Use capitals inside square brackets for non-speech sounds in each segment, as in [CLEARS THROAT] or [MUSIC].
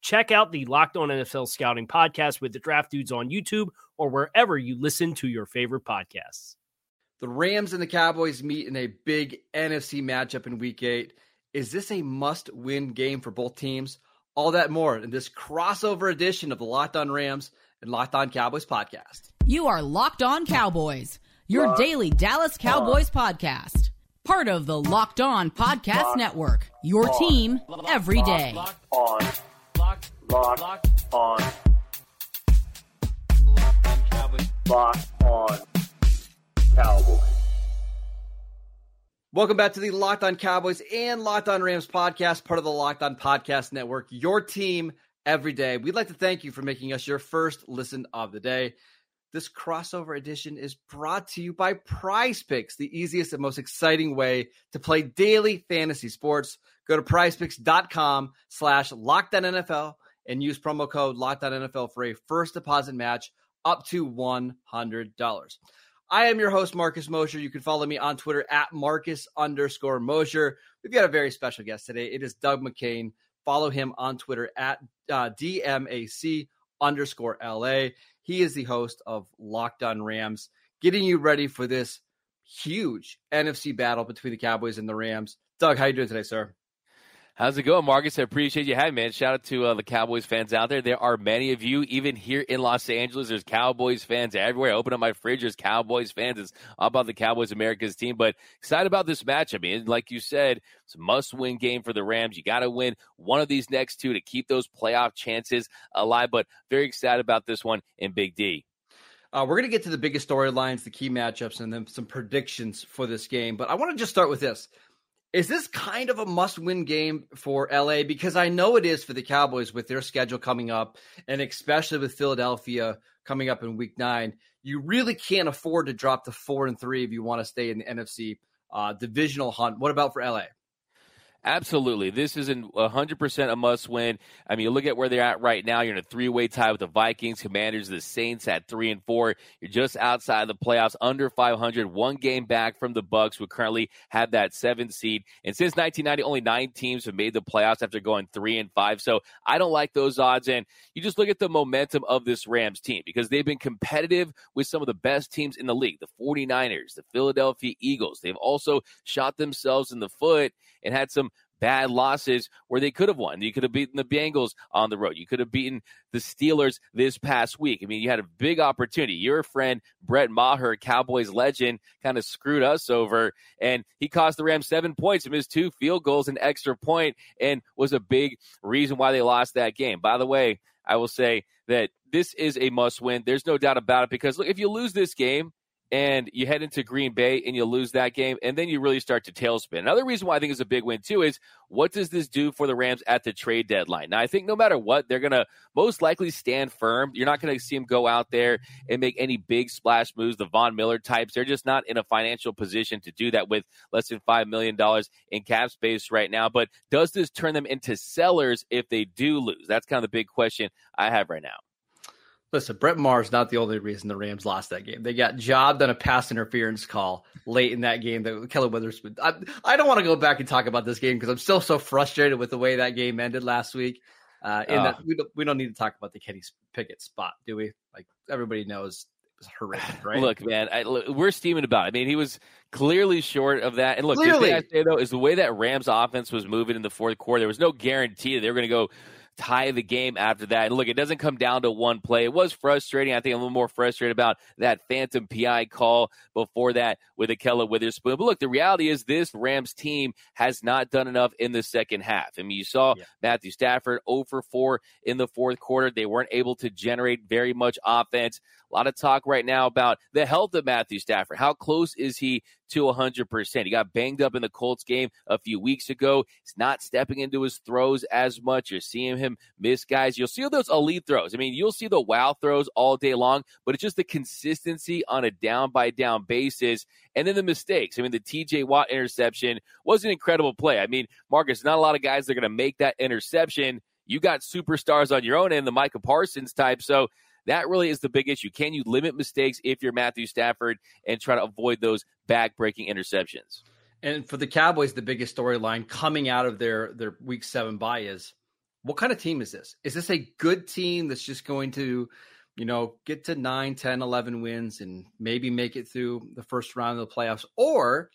Check out the Locked On NFL Scouting podcast with the Draft Dudes on YouTube or wherever you listen to your favorite podcasts. The Rams and the Cowboys meet in a big NFC matchup in week eight. Is this a must win game for both teams? All that more in this crossover edition of the Locked On Rams and Locked On Cowboys podcast. You are Locked On Cowboys, your Locked daily Dallas Cowboys on. podcast. Part of the Locked On Podcast Locked Network, your on. team every day. Locked on. Locked, Locked, Locked on. Locked on Cowboys. Welcome back to the Locked On Cowboys and Locked On Rams podcast, part of the Locked On Podcast Network, your team every day. We'd like to thank you for making us your first listen of the day. This crossover edition is brought to you by PrizePicks, the easiest and most exciting way to play daily fantasy sports. Go to prizepicks.com slash NFL and use promo code NFL for a first deposit match up to $100. I am your host, Marcus Mosher. You can follow me on Twitter at Marcus underscore Mosher. We've got a very special guest today. It is Doug McCain. Follow him on Twitter at uh, DMAC underscore LA. He is the host of Locked On Rams, getting you ready for this huge NFC battle between the Cowboys and the Rams. Doug, how you doing today, sir? How's it going, Marcus? I appreciate you having me, man. Shout out to uh, the Cowboys fans out there. There are many of you, even here in Los Angeles. There's Cowboys fans everywhere. I open up my fridge, there's Cowboys fans. It's all about the Cowboys, America's team. But excited about this match. I mean, like you said, it's a must-win game for the Rams. You got to win one of these next two to keep those playoff chances alive. But very excited about this one in Big D. Uh, we're going to get to the biggest storylines, the key matchups, and then some predictions for this game. But I want to just start with this. Is this kind of a must win game for LA? Because I know it is for the Cowboys with their schedule coming up, and especially with Philadelphia coming up in week nine. You really can't afford to drop to four and three if you want to stay in the NFC uh, divisional hunt. What about for LA? Absolutely. This is a 100% a must win. I mean, you look at where they're at right now. You're in a three way tie with the Vikings, Commanders, the Saints at three and four. You're just outside the playoffs, under 500, one game back from the Bucs, who currently have that seventh seed. And since 1990, only nine teams have made the playoffs after going three and five. So I don't like those odds. And you just look at the momentum of this Rams team because they've been competitive with some of the best teams in the league the 49ers, the Philadelphia Eagles. They've also shot themselves in the foot and had some bad losses where they could have won. You could have beaten the Bengals on the road. You could have beaten the Steelers this past week. I mean, you had a big opportunity. Your friend Brett Maher, Cowboys legend, kind of screwed us over, and he cost the Rams seven points and missed two field goals, an extra point, and was a big reason why they lost that game. By the way, I will say that this is a must win. There's no doubt about it because look, if you lose this game, and you head into Green Bay and you lose that game, and then you really start to tailspin. Another reason why I think it's a big win too is what does this do for the Rams at the trade deadline? Now, I think no matter what, they're to most likely stand firm. You're not to see them go out there and make any big splash moves, the Von Miller types. They're just not in a financial position to do that with less than $5 million in cap space right now. But does this turn them into sellers if they do lose? That's kind of the big question I have right now. Listen, Brett Maher's not the only reason the Rams lost that game. They got jobbed on a pass interference call late in that game. That Ahkello Witherspoon. I, I don't want to go back and talk about this game because I'm still so frustrated with the way that game ended last week. Uh, in that we don't, we don't need to talk about the Kenny Pickett spot, do we? Like everybody knows it was horrific, [SIGHS] right? Look, man, I, look, we're steaming about. It. I mean, he was clearly short of that. And look, Clearly. the thing I say though is the way that Rams offense was moving in the fourth quarter. There was no guarantee that they were going to go tie the game after that. And look, it doesn't come down to one play. It was frustrating. I think I'm a little more frustrated about that phantom PI call before that with Ahkello Witherspoon. But look, the reality is this Rams team has not done enough in the second half. I mean, you saw Yeah. Matthew Stafford 0 for 4 in the fourth quarter. They weren't able to generate very much offense. A lot of talk right now about the health of Matthew Stafford. How close is he to 100%? He got banged up in the Colts game a few weeks ago. He's not stepping into his throws as much. You're seeing him miss guys. You'll see those elite throws. I mean, you'll see the wow throws all day long, but it's just the consistency on a down by down basis. And then the mistakes. I mean, the TJ Watt interception was an incredible play. I mean, Marcus, not a lot of guys that are going to make that interception. You got superstars on your own end, the Micah Parsons type. So that really is the big issue. Can you limit mistakes if you're Matthew Stafford and try to avoid those back breaking interceptions? And for the Cowboys, the biggest storyline coming out of their their week seven bye is what kind of team is this? Is this a good team that's just going to, you know, get to 9, 10, 11 wins and maybe make it through the first round of the playoffs? Or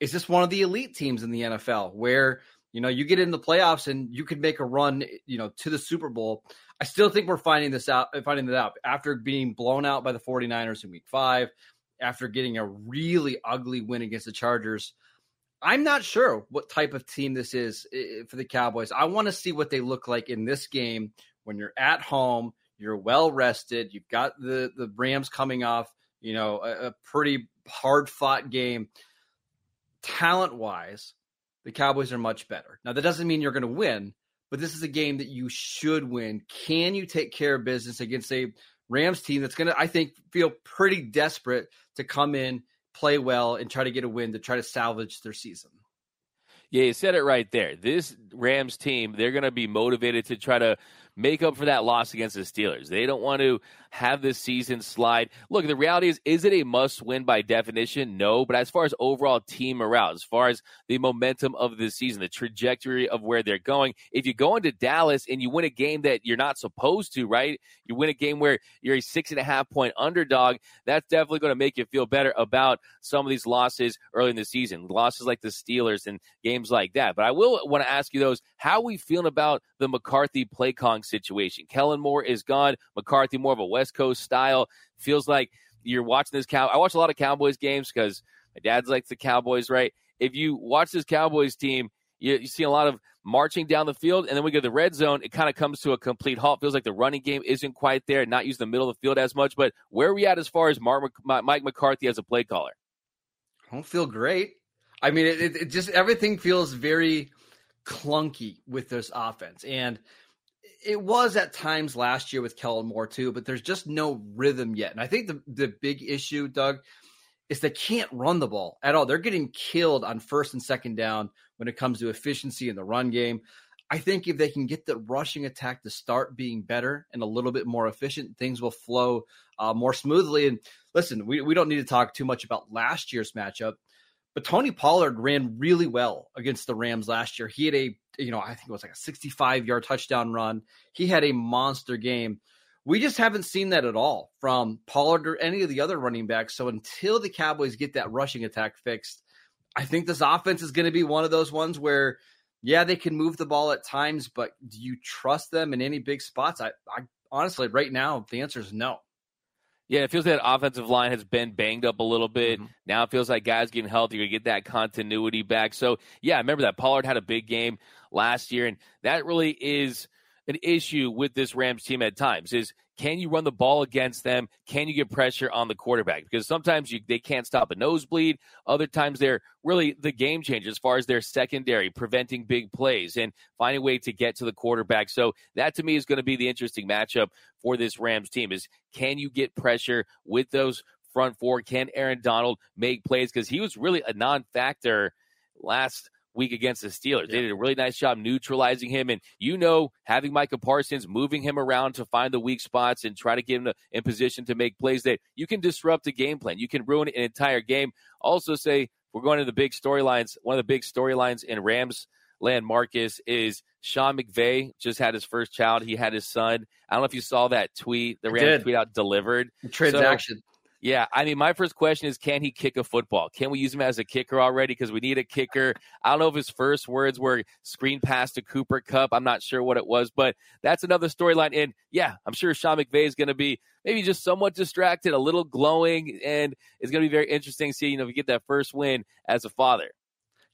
is this one of the elite teams in the NFL where, you know, you get in the playoffs and you could make a run, you know, to the Super Bowl? I still think we're finding this out, finding that out after being blown out by the 49ers in week five, after getting a really ugly win against the Chargers. I'm not sure what type of team this is eh, for the Cowboys. I want to see what they look like in this game when you're at home, you're well rested, you've got the the Rams coming off, you know, a, a pretty hard fought game. Talent wise, the Cowboys are much better. Now that doesn't mean you're going to win, but this is a game that you should win. Can you take care of business against a Rams team that's going to, I think, feel pretty desperate to come in, play well, and try to get a win to try to salvage their season? Yeah, you said it right there. This Rams team, they're going to be motivated to try to make up for that loss against the Steelers. They don't want to have this season slide. Look, the reality is, is it a must win by definition? No. But as far as overall team morale, as far as the momentum of the season, the trajectory of where they're going, if you go into Dallas and you win a game that you're not supposed to, right? You win a game where you're a six and a half point underdog, that's definitely going to make you feel better about some of these losses early in the season, losses like the Steelers and games like that. But I will want to ask you those how we feeling about the McCarthy play calling situation? Kellen Moore is gone. McCarthy more of a West Coast style. Feels like you're watching this cow. I watch a lot of Cowboys games because my dad's like the Cowboys, right? If you watch this Cowboys team, you, you see a lot of marching down the field, and then we go to the red zone. It kind of comes to a complete halt. Feels like the running game isn't quite there, not using the middle of the field as much. But where are we at as far as Mark, Mike McCarthy as a play caller? I don't feel great. I mean, it, it just everything feels very clunky with this offense, and it was at times last year with Kellen Moore too. But there's just no rhythm yet, and I think the the big issue, Doug, is they can't run the ball at all. They're getting killed on first and second down when it comes to efficiency in the run game. I think if they can get the rushing attack to start being better and a little bit more efficient, things will flow uh, more smoothly. And listen, we, we don't need to talk too much about last year's matchup, but Tony Pollard ran really well against the Rams last year. He had a, you know, I think it was like a 65 yard touchdown run. He had a monster game. We just haven't seen that at all from Pollard or any of the other running backs. So until the Cowboys get that rushing attack fixed, I think this offense is going to be one of those ones where, yeah, they can move the ball at times, but do you trust them in any big spots? I, I honestly, right now, the answer is no. Yeah, it feels like that offensive line has been banged up a little bit. Mhm. Now it feels like guys getting healthy, to get that continuity back. So yeah, I remember that Pollard had a big game last year, and that really is an issue with this Rams team at times. Is can you run the ball against them? Can you get pressure on the quarterback? Because sometimes you, they can't stop a nosebleed. Other times they're really the game changer as far as their secondary, preventing big plays and finding a way to get to the quarterback. So that to me is going to be the interesting matchup for this Rams team is can you get pressure with those front four? Can Aaron Donald make plays? Because he was really a non-factor last week against the Steelers. Yeah. They did a really nice job neutralizing him. And you know, having Micah Parsons moving him around to find the weak spots and try to get him in position to make plays that you can disrupt a game plan. You can ruin an entire game. Also, say we're going to the big storylines. One of the big storylines in Rams land, Marcus, is Sean McVay just had his first child. He had his son. I don't know if you saw that tweet. The Rams tweet out delivered. The transaction. So, yeah, I mean, my first question is, can he kick a football? Can we use him as a kicker already? Because we need a kicker. I don't know if his first words were screen pass to Cooper Kupp. I'm not sure what it was, but that's another storyline. And yeah, I'm sure Sean McVay is going to be maybe just somewhat distracted, a little glowing, and it's going to be very interesting to see, you know, if you get that first win as a father.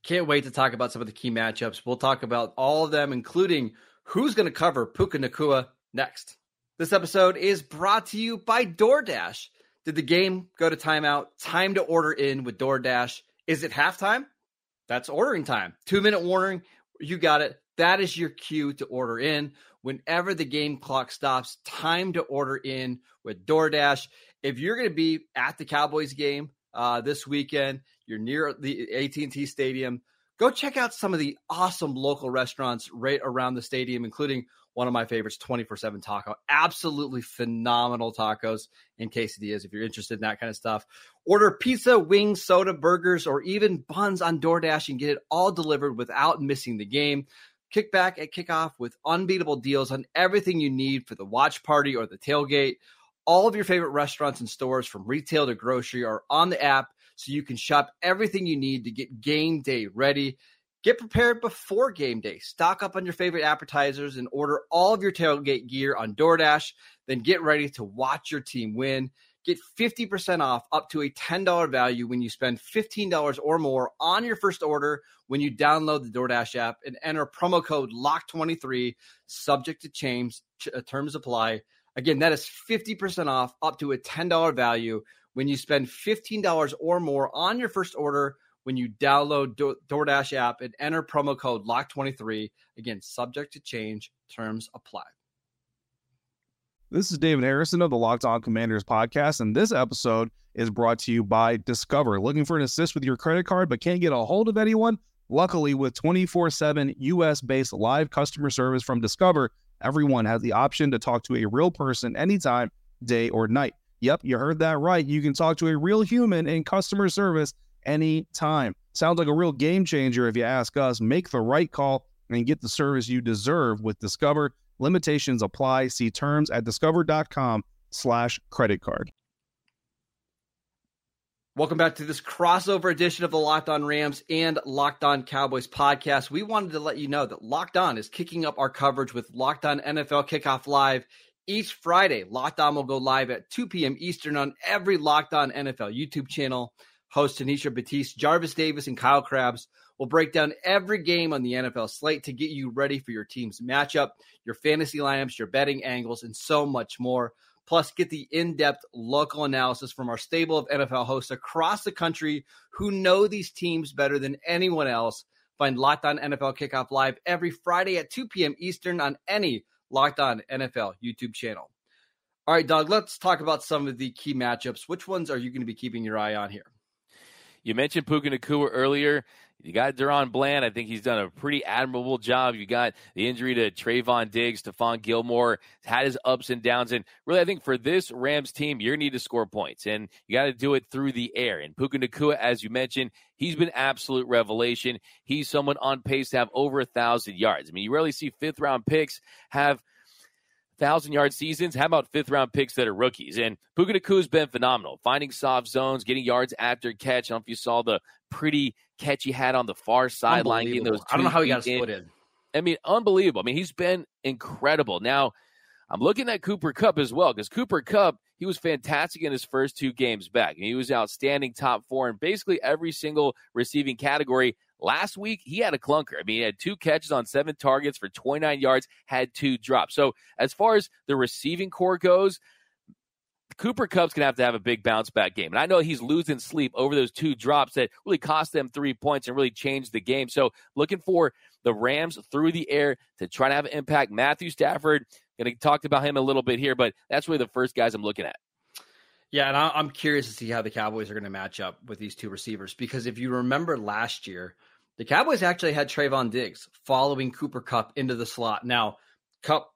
Can't wait to talk about some of the key matchups. We'll talk about all of them, including who's going to cover Puka Nacua next. This episode is brought to you by DoorDash. Did the game go to timeout? Time to order in with DoorDash. Is it halftime? That's ordering time. Two minute warning. You got it. That is your cue to order in. Whenever the game clock stops, time to order in with DoorDash. If you're going to be at the Cowboys game uh, this weekend, you're near the AT&T Stadium, go check out some of the awesome local restaurants right around the stadium, including one of my favorites, 24 7 taco. Absolutely phenomenal tacos and quesadillas if you're interested in that kind of stuff. Order pizza, wings, soda, burgers, or even buns on DoorDash and get it all delivered without missing the game. Kick back at kickoff with unbeatable deals on everything you need for the watch party or the tailgate. All of your favorite restaurants and stores from retail to grocery are on the app so you can shop everything you need to get game day ready. Get prepared before game day. Stock up on your favorite appetizers and order all of your tailgate gear on DoorDash. Then get ready to watch your team win. Get 50% off up to a $10 value when you spend $15 or more on your first order when you download the DoorDash app and enter promo code LOCK23, subject to change, uh, terms apply. Again, that is 50% off up to a $10 value when you spend $15 or more on your first order when you download Do- DoorDash app and enter promo code LOCK23. Again, subject to change, terms apply. This is David Harrison of the Locked On Commanders podcast, and this episode is brought to you by Discover. Looking for an assist with your credit card but can't get a hold of anyone? Luckily, with 24 7 US based live customer service from Discover, everyone has the option to talk to a real person anytime, day or night. Yep, you heard that right. You can talk to a real human in customer service anytime. Sounds like a real game changer if you ask us. Make the right call and get the service you deserve with Discover. Limitations apply. See terms at discover.com slash credit card. Welcome back to this crossover edition of the Locked On Rams and Locked On Cowboys podcast. We wanted to let you know that Locked On is kicking up our coverage with Locked On NFL Kickoff Live each Friday. Locked On will go live at 2 p.m. Eastern on every Locked On NFL YouTube channel hosts Tanisha Batiste, Jarvis Davis, and Kyle Crabbs will break down every game on the NFL slate to get you ready for your team's matchup, your fantasy lineups, your betting angles, and so much more. Plus, get the in depth local analysis from our stable of NFL hosts across the country who know these teams better than anyone else. Find Locked On NFL Kickoff Live every Friday at 2 p.m. Eastern on any Locked On NFL YouTube channel. All right, Doug, let's talk about some of the key matchups. Which ones are you going to be keeping your eye on here? You mentioned Puka Nacua earlier. You got DaRon Bland. I think he's done a pretty admirable job. You got the injury to Trevon Diggs, Stephon Gilmore, had his ups and downs. And really, I think for this Rams team, you're need to score points. And you got to do it through the air. And Puka Nacua, as you mentioned, he's been absolute revelation. He's someone on pace to have over a thousand yards. I mean, you rarely see fifth round picks have – thousand yard seasons. How about fifth round picks that are rookies? And Puka Nacua's been phenomenal, finding soft zones, getting yards after catch. I don't know if you saw the pretty catch he had on the far sideline. Getting those I don't know how he got split in. I mean, unbelievable. I mean, he's been incredible. Now, I'm looking at Cooper Kupp as well because Cooper Kupp he was fantastic in his first two games back. And he was outstanding top four in basically every single receiving category Last week, he had a clunker. I mean, he had two catches on seven targets for 29 yards, had two drops. So, as far as the receiving corps goes, Cooper Kupp's going to have to have a big bounce back game. And I know he's losing sleep over those two drops that really cost them three points and really changed the game. So, looking for the Rams through the air to try to have an impact. Matthew Stafford, going to talk about him a little bit here, but that's really the first guys I'm looking at. Yeah, and I'm curious to see how the Cowboys are going to match up with these two receivers because if you remember last year, The Cowboys actually had Trevon Diggs following Cooper Kupp into the slot. Now, Kupp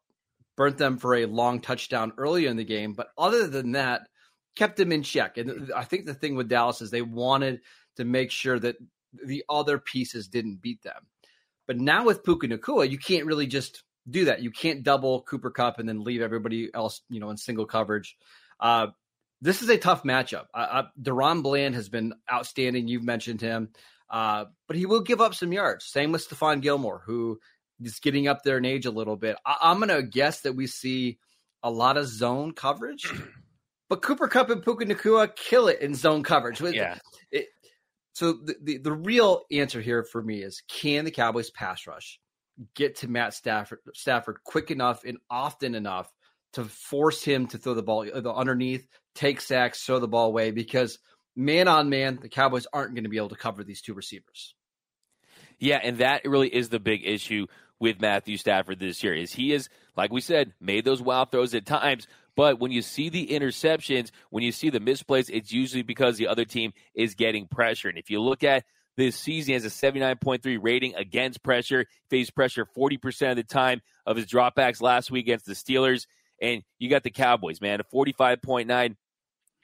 burnt them for a long touchdown earlier in the game, but other than that, kept them in check. And I think the thing with Dallas is they wanted to make sure that the other pieces didn't beat them. But now with Puka Nacua, you can't really just do that. You can't double Cooper Kupp and then leave everybody else, you know, in single coverage. Uh, this is a tough matchup. Uh, DaRon Bland has been outstanding. You've mentioned him, uh, but he will give up some yards. Same with Stephon Gilmore, who is getting up there in age a little bit. I- am going to guess that we see a lot of zone coverage, [CLEARS THROAT] but Cooper Kupp and Puka Nacua kill it in zone coverage. Yeah. It, so the, the, the real answer here for me is can the Cowboys pass rush get to Matt Stafford Stafford quick enough and often enough to force him to throw the ball the underneath, take sacks, throw the ball away because man on man, the Cowboys aren't going to be able to cover these two receivers. Yeah, and that really is the big issue with Matthew Stafford this year. Is he is like we said, made those wild throws at times, but when you see the interceptions, when you see the misplays, it's usually because the other team is getting pressure. And if you look at this season, he has a 79.3 rating against pressure, faced pressure 40% of the time of his dropbacks last week against the Steelers. And you got the Cowboys, man, a 45.9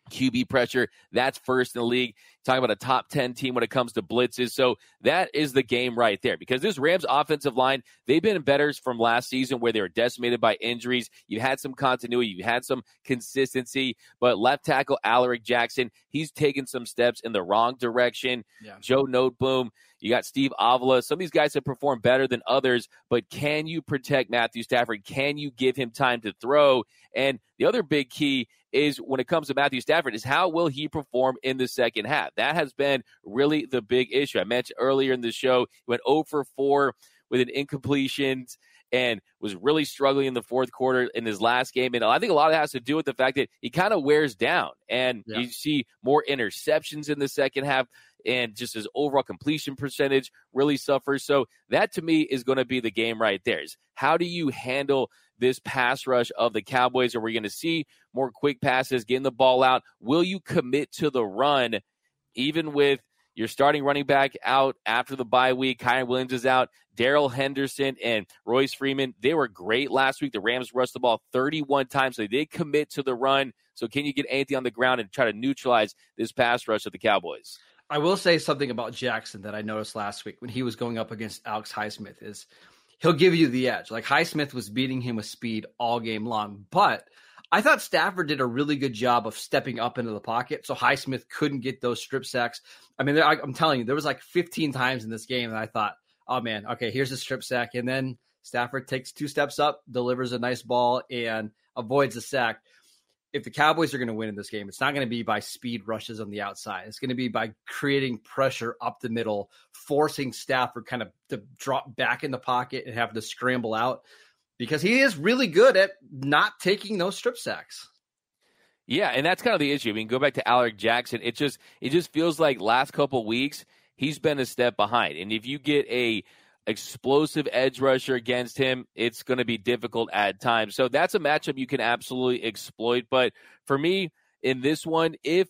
QB pressure. That's first in the league. Talking about a top 10 team when it comes to blitzes. So that is the game right there because this Rams offensive line, they've been better from last season where they were decimated by injuries. You had some continuity, you had some consistency, but left tackle Alaric Jackson, he's taken some steps in the wrong direction. Yeah. Joe Noteboom, you got Steve Avila. Some of these guys have performed better than others, but can you protect Matthew Stafford? Can you give him time to throw? And the other big key is when it comes to Matthew Stafford is how will he perform in the second half? That has been really the big issue. I mentioned earlier in the show, he went 0 for 4 with an incompletion and was really struggling in the fourth quarter in his last game. And I think a lot of it has to do with the fact that he kind of wears down and yeah. you see more interceptions in the second half and just his overall completion percentage really suffers. So that to me is going to be the game right there. Is how do you handle this pass rush of the Cowboys? Are we going to see more quick passes, getting the ball out? Will you commit to the run, even with your starting running back out after the bye week? Kyren Williams is out. Darrell Henderson and Royce Freeman, they were great last week. The Rams rushed the ball 31 times, so they did commit to the run. So can you get anything on the ground and try to neutralize this pass rush of the Cowboys? I will say something about Jackson that I noticed last week when he was going up against Alex Highsmith is he'll give you the edge. Like Highsmith was beating him with speed all game long, but I thought Stafford did a really good job of stepping up into the pocket, so Highsmith couldn't get those strip sacks. I mean, I, I'm telling you, there was like 15 times in this game that I thought, "Oh man, okay, here's a strip sack," and then Stafford takes two steps up, delivers a nice ball, and avoids a sack if the Cowboys are going to win in this game, it's not going to be by speed rushes on the outside. It's going to be by creating pressure up the middle, forcing Stafford kind of to drop back in the pocket and have to scramble out because he is really good at not taking those strip sacks. Yeah, and that's kind of the issue. I mean, go back to Alaric Jackson. It just it just feels like last couple weeks he's been a step behind. And if you get a explosive edge rusher against him, it's going to be difficult at times. So that's a matchup you can absolutely exploit. But for me, in this one, if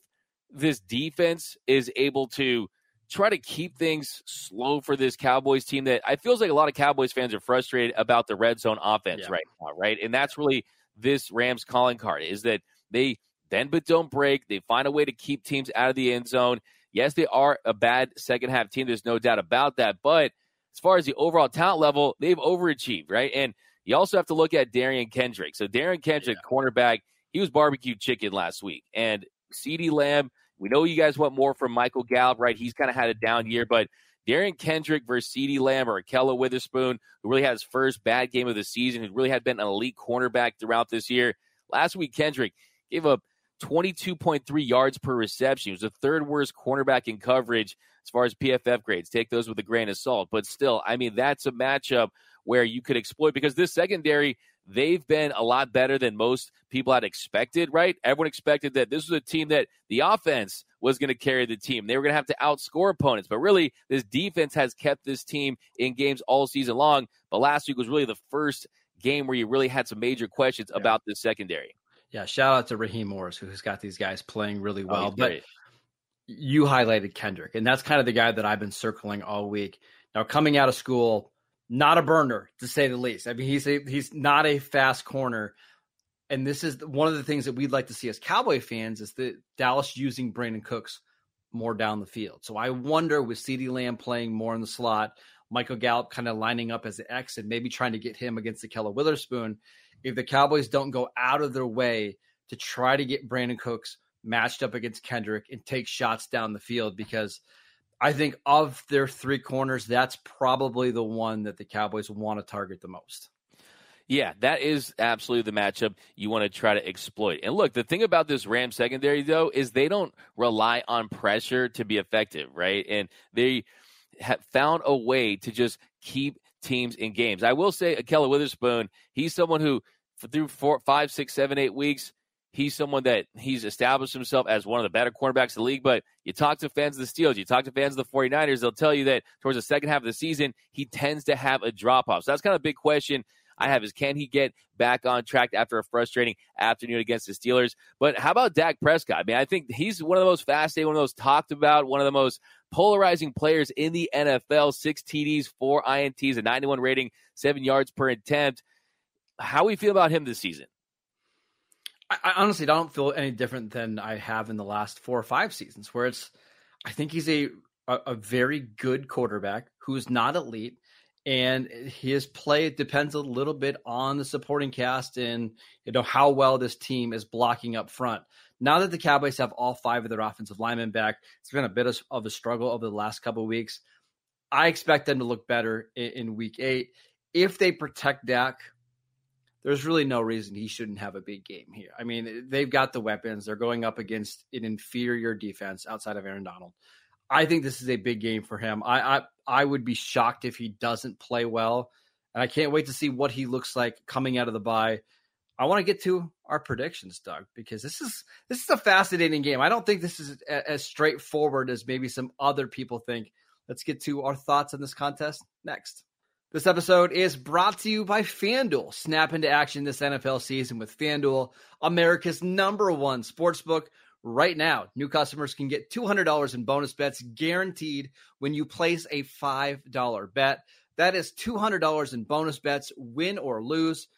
this defense is able to try to keep things slow for this Cowboys team that I feels like a lot of Cowboys fans are frustrated about the red zone offense yeah. right now, right? And that's really this Rams calling card is that they bend but don't break. They find a way to keep teams out of the end zone. Yes, they are a bad second half team. There's no doubt about that. But as far as the overall talent level, they've overachieved, right? And you also have to look at Derion Kendrick. So Derion Kendrick, yeah. cornerback, he was barbecue chicken last week. And CeeDee Lamb, we know you guys want more from Michael Gallup, right? He's kind of had a down year, but Derion Kendrick versus CeeDee Lamb or Ahkello Witherspoon, who really had his first bad game of the season, who really had been an elite cornerback throughout this year. Last week, Kendrick gave up 22.3 yards per reception. He was the third worst cornerback in coverage as far as PFF grades. Take those with a grain of salt. But still, I mean, that's a matchup where you could exploit because this secondary, they've been a lot better than most people had expected, right? Everyone expected that this was a team that the offense was going to carry the team. They were going to have to outscore opponents. But really, this defense has kept this team in games all season long. But last week was really the first game where you really had some major questions yeah. about this secondary. Yeah, shout out to Raheem Morris, who's got these guys playing really oh, well. Oh, but you highlighted Kendrick, and that's kind of the guy that I've been circling all week. Now, coming out of school, not a burner to say the least. I mean, he's a, he's not a fast corner, and this is one of the things that we'd like to see as Cowboy fans is that Dallas using Brandin Cooks more down the field. So I wonder with CeeDee Lamb playing more in the slot, Michael Gallup kind of lining up as an X and maybe trying to get him against Ahkello Witherspoon. If the Cowboys don't go out of their way to try to get Brandin Cooks matched up against Kendrick and take shots down the field, because I think of their three corners, that's probably the one that the Cowboys want to target the most. Yeah, that is absolutely the matchup you want to try to exploit. And look, the thing about this Ram secondary, though, is they don't rely on pressure to be effective, right? And they have found a way to just keep teams in games. I will say, Ahkello Witherspoon, he's someone who, through four, five, six, seven, eight weeks, he's someone that he's established himself as one of the better cornerbacks in the league. But you talk to fans of the Steelers, you talk to fans of the 49ers, they'll tell you that towards the second half of the season, he tends to have a drop off. So that's kind of a big question I have is can he get back on track after a frustrating afternoon against the Steelers? But how about Dak Prescott? I mean, I think he's one of the most fascinating, one of those talked about, one of the most polarizing players in the NFL. Six TDs, four INTs, a 91 rating, seven yards per attempt. How we feel about him this season? I, honestly don't feel any different than I have in the last four or five seasons, where it's I think he's a a, a very good quarterback who's not elite and his play depends a little bit on the supporting cast and you know how well this team is blocking up front. Now that the Cowboys have all five of their offensive linemen back, it's been a bit of, of a struggle over the last couple of weeks. I expect them to look better in, in week eight. If they protect Dak, there's really no reason he shouldn't have a big game here. I mean, they've got the weapons. They're going up against an inferior defense outside of Aaron Donald. I think this is a big game for him. I, I I would be shocked if he doesn't play well, and I can't wait to see what he looks like coming out of the bye. I want to get to our predictions, Doug, because this is this is a fascinating game. I don't think this is as straightforward as maybe some other people think. Let's get to our thoughts on this contest next. This episode is brought to you by FanDuel. Snap into action this NFL season with FanDuel, America's number one sportsbook right now. New customers can get $200 in bonus bets guaranteed when you place a $5 bet. That is $200 in bonus bets, win or lose.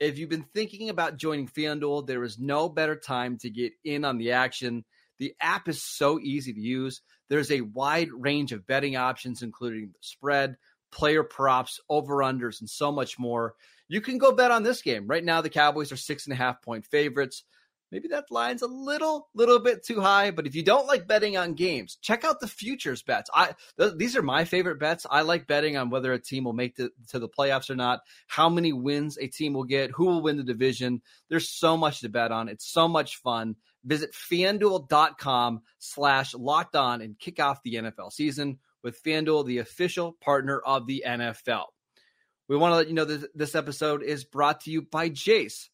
If you've been thinking about joining FanDuel, there is no better time to get in on the action. The app is so easy to use. There's a wide range of betting options, including the spread, player props, over unders, and so much more. You can go bet on this game. Right now, the Cowboys are six and a half point favorites. Maybe that line's a little little bit too high but if you don't like betting on games check out the futures bets. I th- these are my favorite bets. I like betting on whether a team will make it to the playoffs or not how many wins a team will get who will win the division. There's so much to bet on. It's so much fun. Visit fanduel.com slash locked on and kick off the nfl season with fanduel the official partner of the nfl we want to let you know that this episode is brought to you by Jase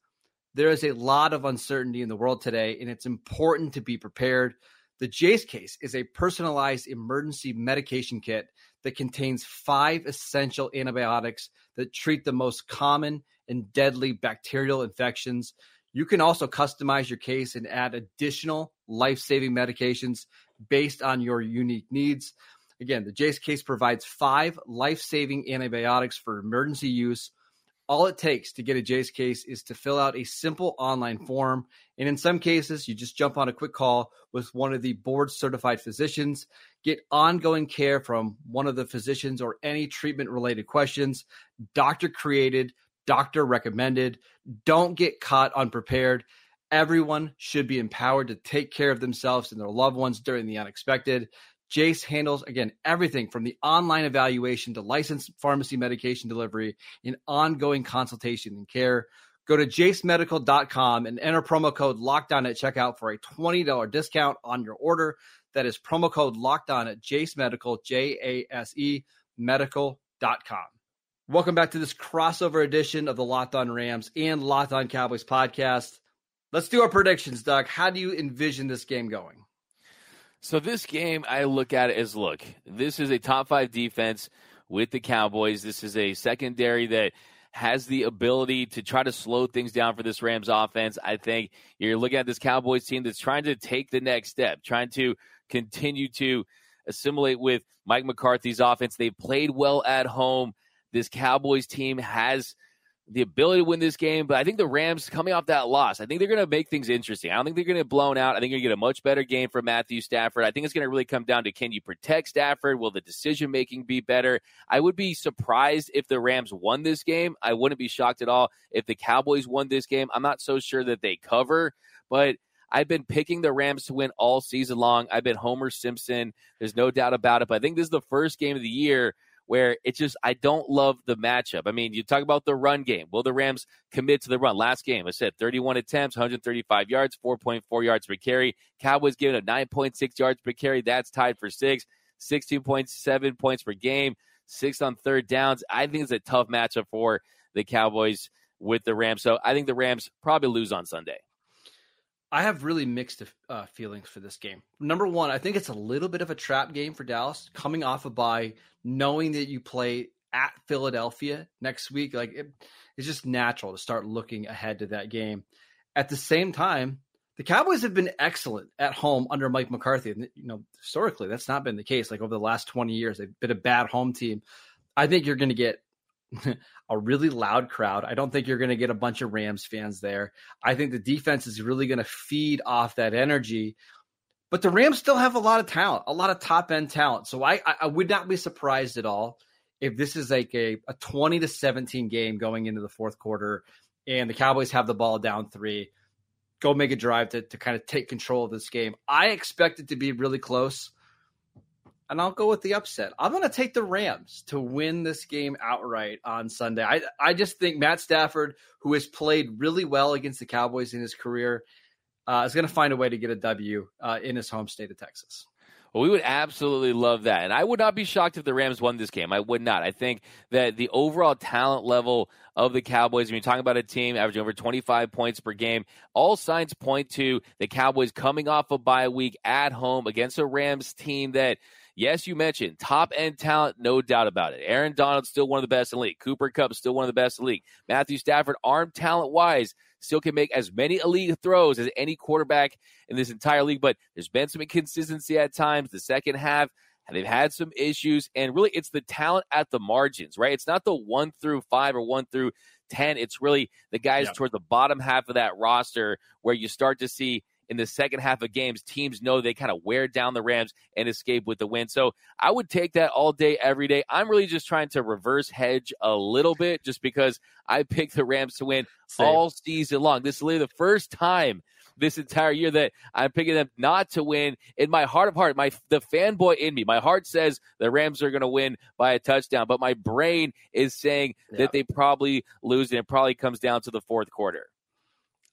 there is a lot of uncertainty in the world today, and it's important to be prepared. The Jace case is a personalized emergency medication kit that contains five essential antibiotics that treat the most common and deadly bacterial infections. You can also customize your case and add additional life saving medications based on your unique needs. Again, the Jase case provides five life saving antibiotics for emergency use all it takes to get a Jase case is to fill out a simple online form. And in some cases, you just jump on a quick call with one of the board certified physicians, get ongoing care from one of the physicians or any treatment related questions, doctor created, doctor recommended. Don't get caught unprepared. Everyone should be empowered to take care of themselves and their loved ones during the unexpected. Jase handles, again, everything from the online evaluation to licensed pharmacy medication delivery and ongoing consultation and care. Go to jasemedical.com and enter promo code lockdown at checkout for a $20 discount on your order. That is promo code lockdown at Jase Medical, J A S E medical.com. Welcome back to this crossover edition of the Locked On Rams and Locked On Cowboys podcast. Let's do our predictions, Doug. How do you envision this game going? So this game, I look at it as look, this is a top five defense with the Cowboys. This is a secondary that has the ability to try to slow things down for this Rams offense. I think you're looking at this Cowboys team that's trying to take the next step, trying to continue to assimilate with Mike McCarthy's offense. They've played well at home. This Cowboys team has the ability to win this game, but I think the Rams coming off that loss, I think they're going to make things interesting. I don't think they're going to get blown out. I think you're going to get a much better game from Matthew Stafford. I think it's going to really come down to can you protect Stafford? Will the decision making be better? I would be surprised if the Rams won this game. I wouldn't be shocked at all if the Cowboys won this game. I'm not so sure that they cover, but I've been picking the Rams to win all season long. I've been Homer Simpson. There's no doubt about it. But I think this is the first game of the year where it's just I don't love the matchup. I mean, you talk about the run game. Will the Rams commit to the run? Last game, I said 31 attempts, 135 yards, 4.4 yards per carry. Cowboys giving up 9.6 yards per carry. That's tied for six. 16.7 points per game, six on third downs. I think it's a tough matchup for the Cowboys with the Rams. So I think the Rams probably lose on Sunday. I have really mixed uh, feelings for this game. Number one, I think it's a little bit of a trap game for Dallas, coming off a bye, knowing that you play at Philadelphia next week. Like it, it's just natural to start looking ahead to that game. At the same time, the Cowboys have been excellent at home under Mike McCarthy. And, you know, historically, that's not been the case. Like over the last 20 years, they've been a bad home team. I think you're going to get [LAUGHS] a really loud crowd. I don't think you're going to get a bunch of Rams fans there. I think the defense is really going to feed off that energy. But the Rams still have a lot of talent, a lot of top end talent. So I, I would not be surprised at all if this is like a, a 20 to 17 game going into the fourth quarter and the Cowboys have the ball down three, go make a drive to, to kind of take control of this game. I expect it to be really close and I'll go with the upset. I'm going to take the Rams to win this game outright on Sunday. I I just think Matt Stafford, who has played really well against the Cowboys in his career, uh, is going to find a way to get a W uh, in his home state of Texas. Well, we would absolutely love that. And I would not be shocked if the Rams won this game. I would not. I think that the overall talent level of the Cowboys, when you're talking about a team averaging over 25 points per game, all signs point to the Cowboys coming off a bye week at home against a Rams team that – Yes, you mentioned top end talent, no doubt about it. Aaron Donald still one of the best in the league. Cooper Kupp still one of the best in the league. Matthew Stafford, arm talent wise, still can make as many elite throws as any quarterback in this entire league. But there's been some inconsistency at times. The second half, they've had some issues, and really, it's the talent at the margins, right? It's not the one through five or one through 10. It's really the guys yep. toward the bottom half of that roster where you start to see in the second half of games, teams know they kind of wear down the Rams and escape with the win. So I would take that all day, every day. I'm really just trying to reverse hedge a little bit just because I picked the Rams to win Same. all season long. This is literally the first time this entire year that I'm picking them not to win. In my heart of heart, my the fanboy in me, my heart says the Rams are going to win by a touchdown, but my brain is saying yeah. that they probably lose, and it probably comes down to the fourth quarter.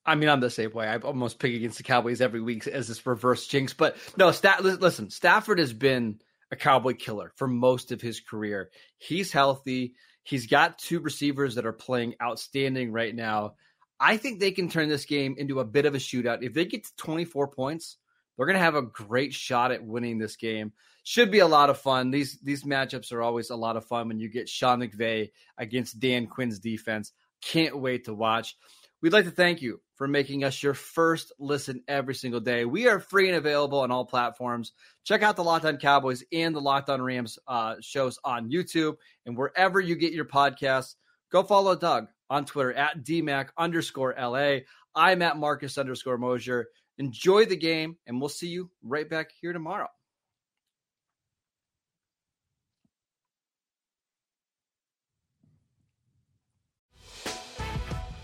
I mean, I'm the same way. I almost pick against the Cowboys every week as this reverse jinx. But no, Stat, listen, Stafford has been a Cowboy killer for most of his career. He's healthy. He's got two receivers that are playing outstanding right now. I think they can turn this game into a bit of a shootout. If they get to 24 points, they're going to have a great shot at winning this game. Should be a lot of fun. These these matchups are always a lot of fun when you get Sean McVay against Dan Quinn's defense. Can't wait to watch. We'd like to thank you for making us your first listen every single day. We are free and available on all platforms. Check out the Locked On Cowboys and the Locked On Rams uh, shows on YouTube and wherever you get your podcasts. Go follow Doug on Twitter at DMAC underscore LA. I'm at Marcus underscore Mosher. Enjoy the game, and we'll see you right back here tomorrow.